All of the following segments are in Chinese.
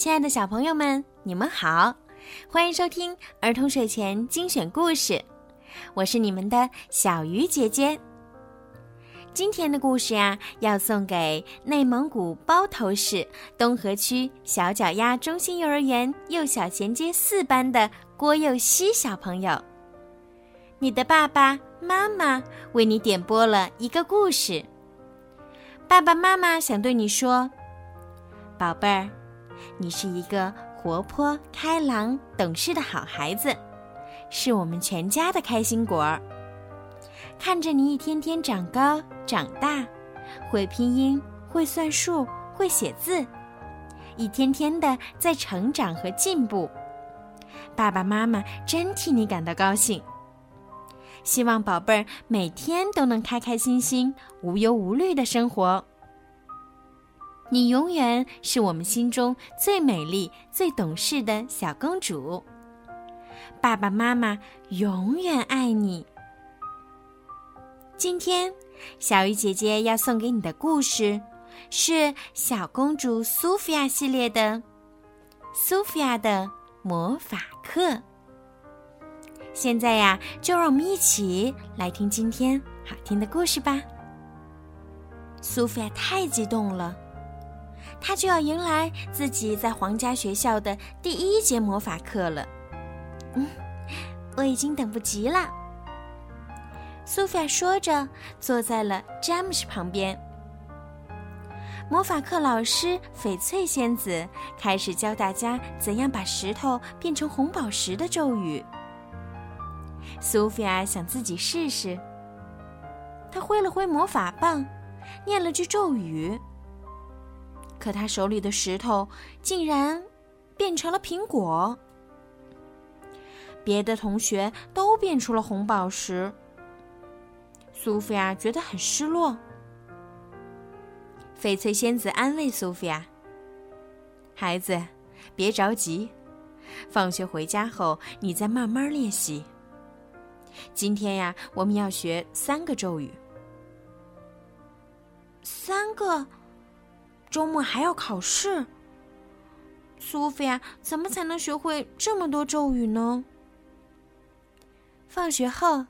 亲爱的小朋友们，你们好，欢迎收听儿童睡前精选故事，我是你们的小鱼姐姐。今天的故事呀，要送给内蒙古包头市东河区小脚丫中心幼儿园幼小衔接四班的郭佑熙小朋友。你的爸爸妈妈为你点播了一个故事。爸爸妈妈想对你说，宝贝儿，你是一个活泼开朗、懂事的好孩子，是我们全家的开心果儿。看着你一天天长高长大，会拼音，会算数，会写字，一天天的在成长和进步，爸爸妈妈真替你感到高兴。希望宝贝儿每天都能开开心心、无忧无虑的生活。你永远是我们心中最美丽、最懂事的小公主。爸爸妈妈永远爱你。今天，小鱼姐姐要送给你的故事，是《小公主苏菲亚》系列的《苏菲亚的魔法课》。现在呀，就让我们一起来听今天好听的故事吧。苏菲亚太激动了，他就要迎来自己在皇家学校的第一节魔法课了。嗯，我已经等不及了。苏菲亚说着，坐在了詹姆斯旁边。魔法课老师翡翠仙子开始教大家怎样把石头变成红宝石的咒语。苏菲亚想自己试试。她挥了挥魔法棒，念了句咒语。可他手里的石头竟然变成了苹果。别的同学都变出了红宝石。苏菲亚觉得很失落。翡翠仙子安慰苏菲亚：“孩子，别着急，放学回家后你再慢慢练习。今天呀，我们要学三个咒语。三个，周末还要考试。苏菲亚怎么才能学会这么多咒语呢？”放学后。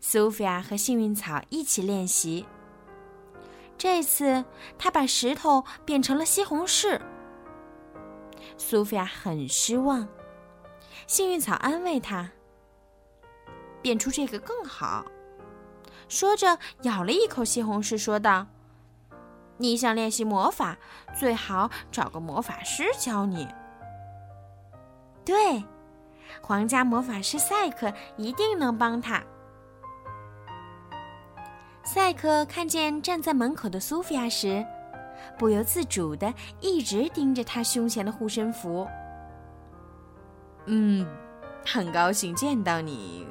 苏菲亚和幸运草一起练习。这次，她把石头变成了西红柿。苏菲亚很失望。幸运草安慰她：“变出这个更好。”说着，咬了一口西红柿，说道：“你想练习魔法，最好找个魔法师教你。”对，皇家魔法师赛克一定能帮他。赛克看见站在门口的苏菲亚时，不由自主的一直盯着她胸前的护身符。嗯，很高兴见到你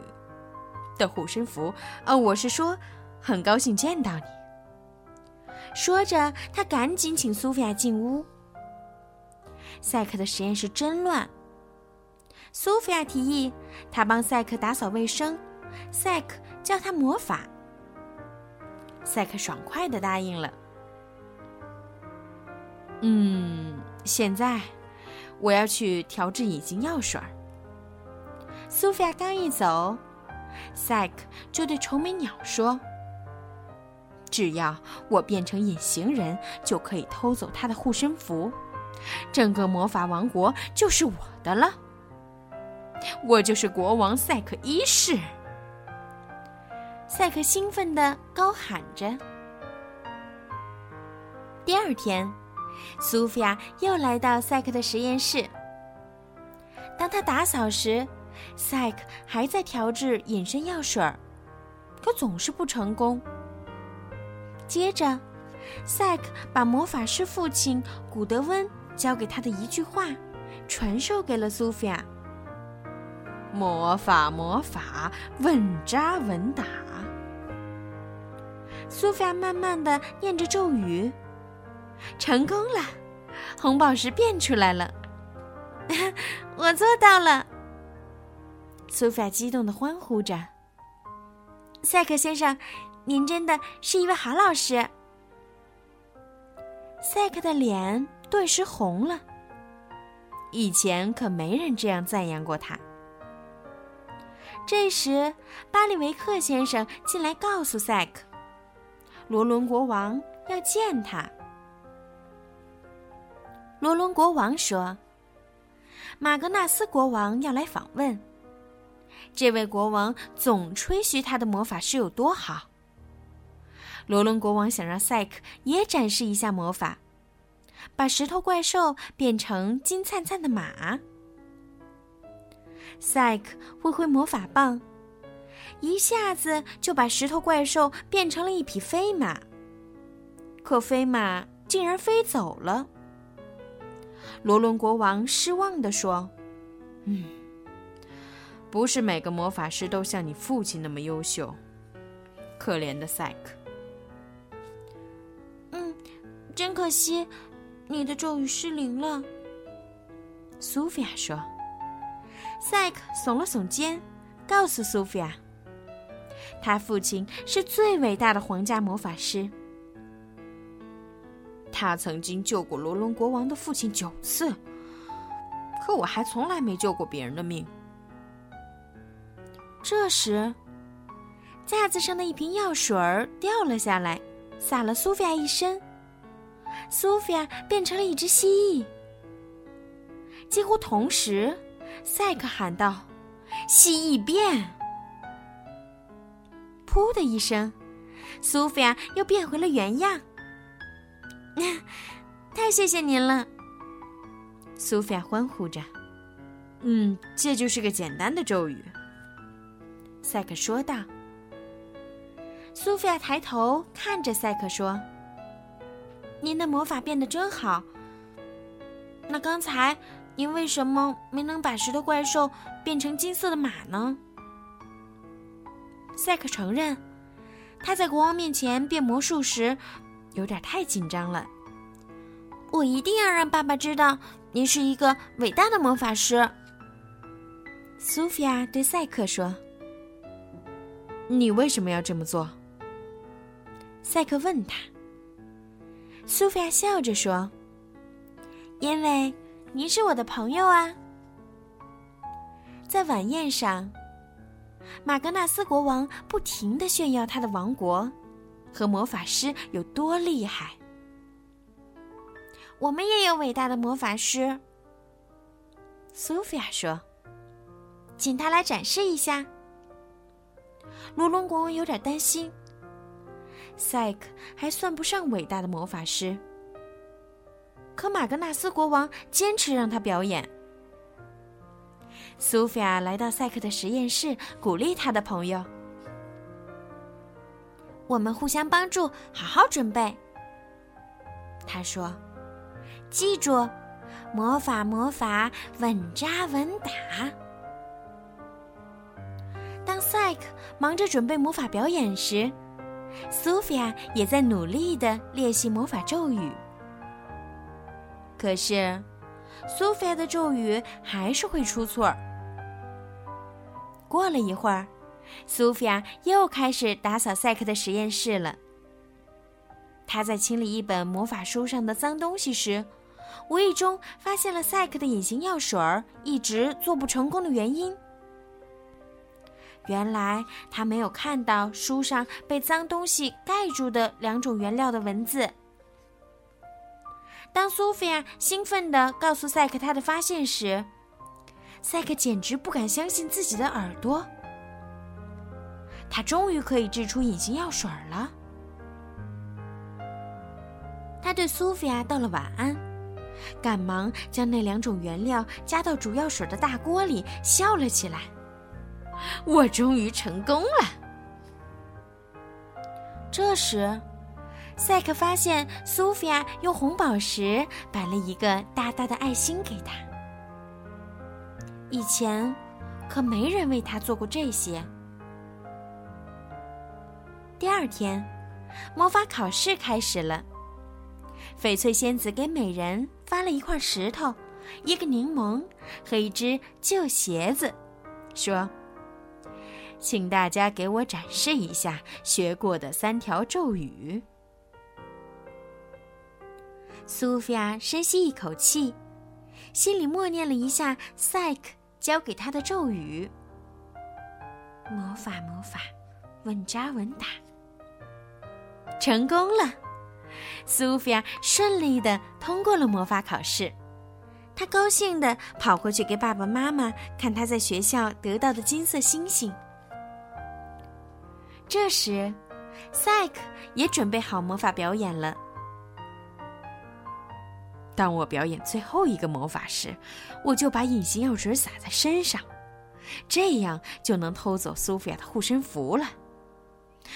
的护身符。呃，我是说，很高兴见到你。说着，他赶紧请苏菲亚进屋。赛克的实验室真乱。苏菲亚提议他帮赛克打扫卫生，赛克教他魔法。赛克爽快的答应了。嗯，现在我要去调制隐形药水。苏菲亚刚一走，赛克就对愁眉鸟说：“只要我变成隐形人，就可以偷走他的护身符，整个魔法王国就是我的了。我就是国王赛克一世。”赛克兴奋地高喊着。第二天，苏菲亚又来到赛克的实验室。当他打扫时，赛克还在调制隐身药水儿，可总是不成功。接着，赛克把魔法师父亲古德温教给他的一句话传授给了苏菲亚：“魔法，魔法，稳扎稳打。”苏菲亚慢慢的念着咒语，成功了，红宝石变出来了，我做到了！苏菲亚激动的欢呼着。赛克先生，您真的是一位好老师。赛克的脸顿时红了，以前可没人这样赞扬过他。这时，巴里维克先生进来告诉赛克，罗伦国王要见他。罗伦国王说：“马格纳斯国王要来访问。这位国王总吹嘘他的魔法师有多好。”罗伦国王想让赛克也展示一下魔法，把石头怪兽变成金灿灿的马。赛克挥挥魔法棒，一下子就把石头怪兽变成了一匹飞马。可飞马竟然飞走了。罗伦国王失望地说：“嗯，不是每个魔法师都像你父亲那么优秀。可怜的赛克。”真可惜，你的咒语失灵了。”苏菲亚说。赛克耸了耸肩，告诉苏菲亚：“他父亲是最伟大的皇家魔法师。”他曾经救过罗伦国王的父亲九次，可我还从来没救过别人的命。这时，架子上的一瓶药水儿掉了下来，洒了苏菲亚一身。苏菲亚变成了一只蜥蜴。几乎同时，赛克喊道：“蜥蜴变！”噗的一声，苏菲亚又变回了原样。太谢谢您了，苏菲亚欢呼着。嗯，这就是个简单的咒语。赛克说道。苏菲亚抬头看着赛克说：“您的魔法变得真好。那刚才您为什么没能把石头怪兽变成金色的马呢？”赛克承认，他在国王面前变魔术时。有点太紧张了。我一定要让爸爸知道，您是一个伟大的魔法师。苏菲亚对赛克说：“你为什么要这么做？”赛克问他。苏菲亚笑着说：“因为您是我的朋友啊。”在晚宴上，马格纳斯国王不停的炫耀他的王国。和魔法师有多厉害？我们也有伟大的魔法师。苏菲亚说：“请他来展示一下。”卢龙国王有点担心。赛克还算不上伟大的魔法师，可马格纳斯国王坚持让他表演。苏菲亚来到赛克的实验室，鼓励他的朋友。我们互相帮助，好好准备。他说：“记住，魔法魔法，稳扎稳打。”当赛克忙着准备魔法表演时，苏菲亚也在努力的练习魔法咒语。可是，苏菲亚的咒语还是会出错。过了一会儿。苏菲亚又开始打扫赛克的实验室了。他在清理一本魔法书上的脏东西时，无意中发现了赛克的隐形药水儿一直做不成功的原因。原来他没有看到书上被脏东西盖住的两种原料的文字。当苏菲亚兴奋地告诉赛克他的发现时，赛克简直不敢相信自己的耳朵。他终于可以制出隐形药水了。他对苏菲亚道了晚安，赶忙将那两种原料加到煮药水的大锅里，笑了起来：“我终于成功了！”这时，赛克发现苏菲亚用红宝石摆了一个大大的爱心给他。以前，可没人为他做过这些。第二天，魔法考试开始了。翡翠仙子给每人发了一块石头、一个柠檬和一只旧鞋子，说：“请大家给我展示一下学过的三条咒语。”苏菲亚深吸一口气，心里默念了一下赛克教给他的咒语：“魔法，魔法，稳扎稳打。”成功了，苏菲亚顺利的通过了魔法考试。她高兴的跑过去给爸爸妈妈看她在学校得到的金色星星。这时，赛克也准备好魔法表演了。当我表演最后一个魔法时，我就把隐形药水洒在身上，这样就能偷走苏菲亚的护身符了。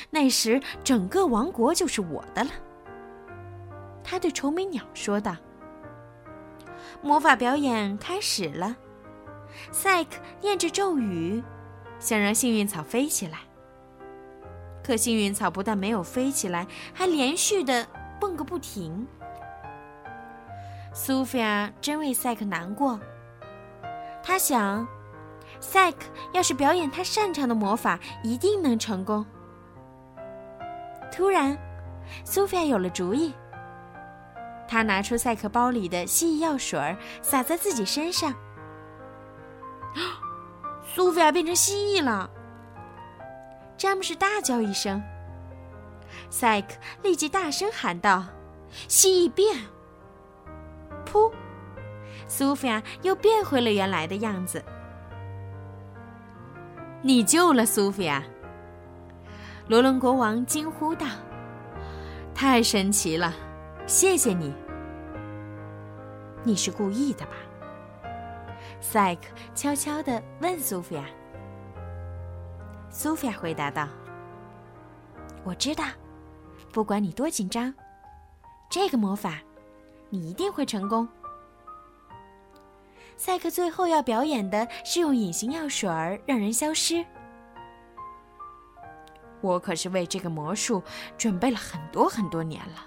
那时，整个王国就是我的了。他对愁眉鸟说道：“魔法表演开始了。”赛克念着咒语，想让幸运草飞起来。可幸运草不但没有飞起来，还连续的蹦个不停。苏菲亚真为赛克难过。他想，赛克要是表演他擅长的魔法，一定能成功。突然，苏菲亚有了主意。她拿出赛克包里的蜥蜴药水儿，洒在自己身上。苏菲亚变成蜥蜴了！詹姆士大叫一声。赛克立即大声喊道：“蜥蜴变！”噗，苏菲亚又变回了原来的样子。你救了苏菲亚！罗伦国王惊呼道：“太神奇了，谢谢你！你是故意的吧？”赛克悄悄地问苏菲亚。苏菲亚回答道：“我知道，不管你多紧张，这个魔法你一定会成功。”赛克最后要表演的是用隐形药水儿让人消失。我可是为这个魔术准备了很多很多年了。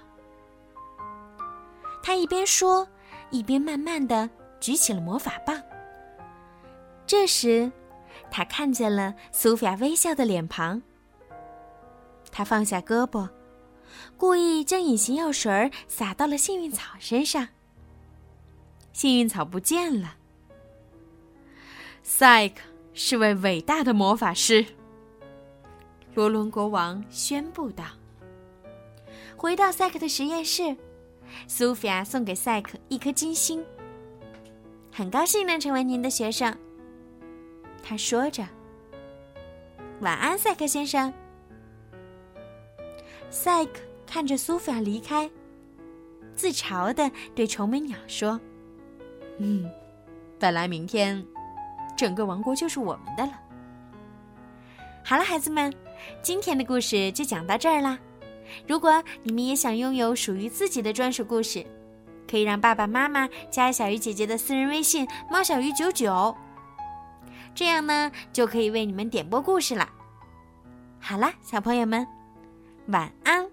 他一边说，一边慢慢的举起了魔法棒。这时，他看见了苏菲亚微笑的脸庞。他放下胳膊，故意将隐形药水儿洒到了幸运草身上。幸运草不见了。赛克是位伟大的魔法师。罗伦国王宣布道：“回到赛克的实验室，苏菲亚送给赛克一颗金星。很高兴能成为您的学生。”他说着。“晚安，赛克先生。”赛克看着苏菲亚离开，自嘲的对愁眉鸟说：“嗯，本来明天，整个王国就是我们的了。”好了，孩子们。今天的故事就讲到这儿啦。如果你们也想拥有属于自己的专属故事，可以让爸爸妈妈加小鱼姐姐的私人微信“猫小鱼九九”，这样呢就可以为你们点播故事了。好啦，小朋友们，晚安。